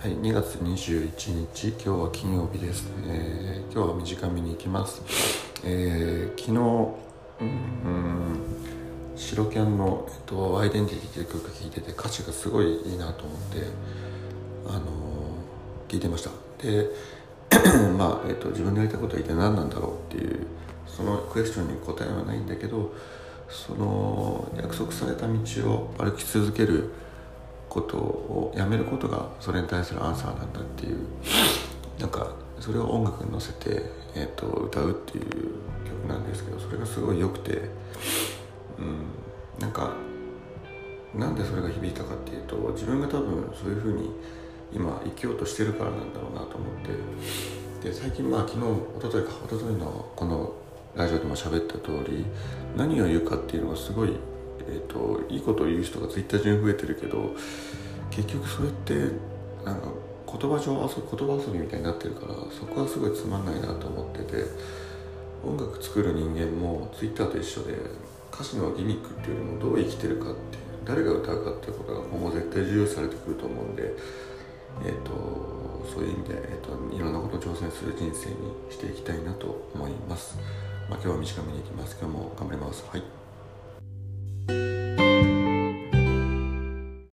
はい2月21日今日は金曜日です、えー今日は短めに行きます、えー昨日うん白キャンの、えっと、アイデンティティという曲聴いてて歌詞がすごいいいなと思ってあのー聞いてました。で まあ、えっと、自分でやりたいことは一体何なんだろうっていうそのクエスチョンに答えはないんだけどその約束された道を歩き続けることをやめることがそれに対するアンサーなんだっていう。なんかそれを音楽に乗せて、えっと歌うっていう曲なんですけどそれがすごい良くて、うん、なんかなんでそれが響いたかっていうと自分が多分そういうふうに今生きようとしてるからなんだろうなと思って。で最近まあ昨日一昨日か一昨日のこのラジオでも喋った通り何を言うかっていうのがすごい、えー、といいことを言う人がツイッター中に増えてるけど結局それってなんか言葉上遊び言葉遊びみたいになってるからそこはすごいつまんないなと思ってて音楽作る人間もツイッターと一緒で歌詞のギミックっていうよりもどう生きてるかって誰が歌うかっていうことが今後絶対重要視されてくると思うんでえー、とそういう意味で、えー、といろんなことを挑戦する人生にしていきたいなと思います。まあ、今日は短めにいきます。今日も頑張ります。はい。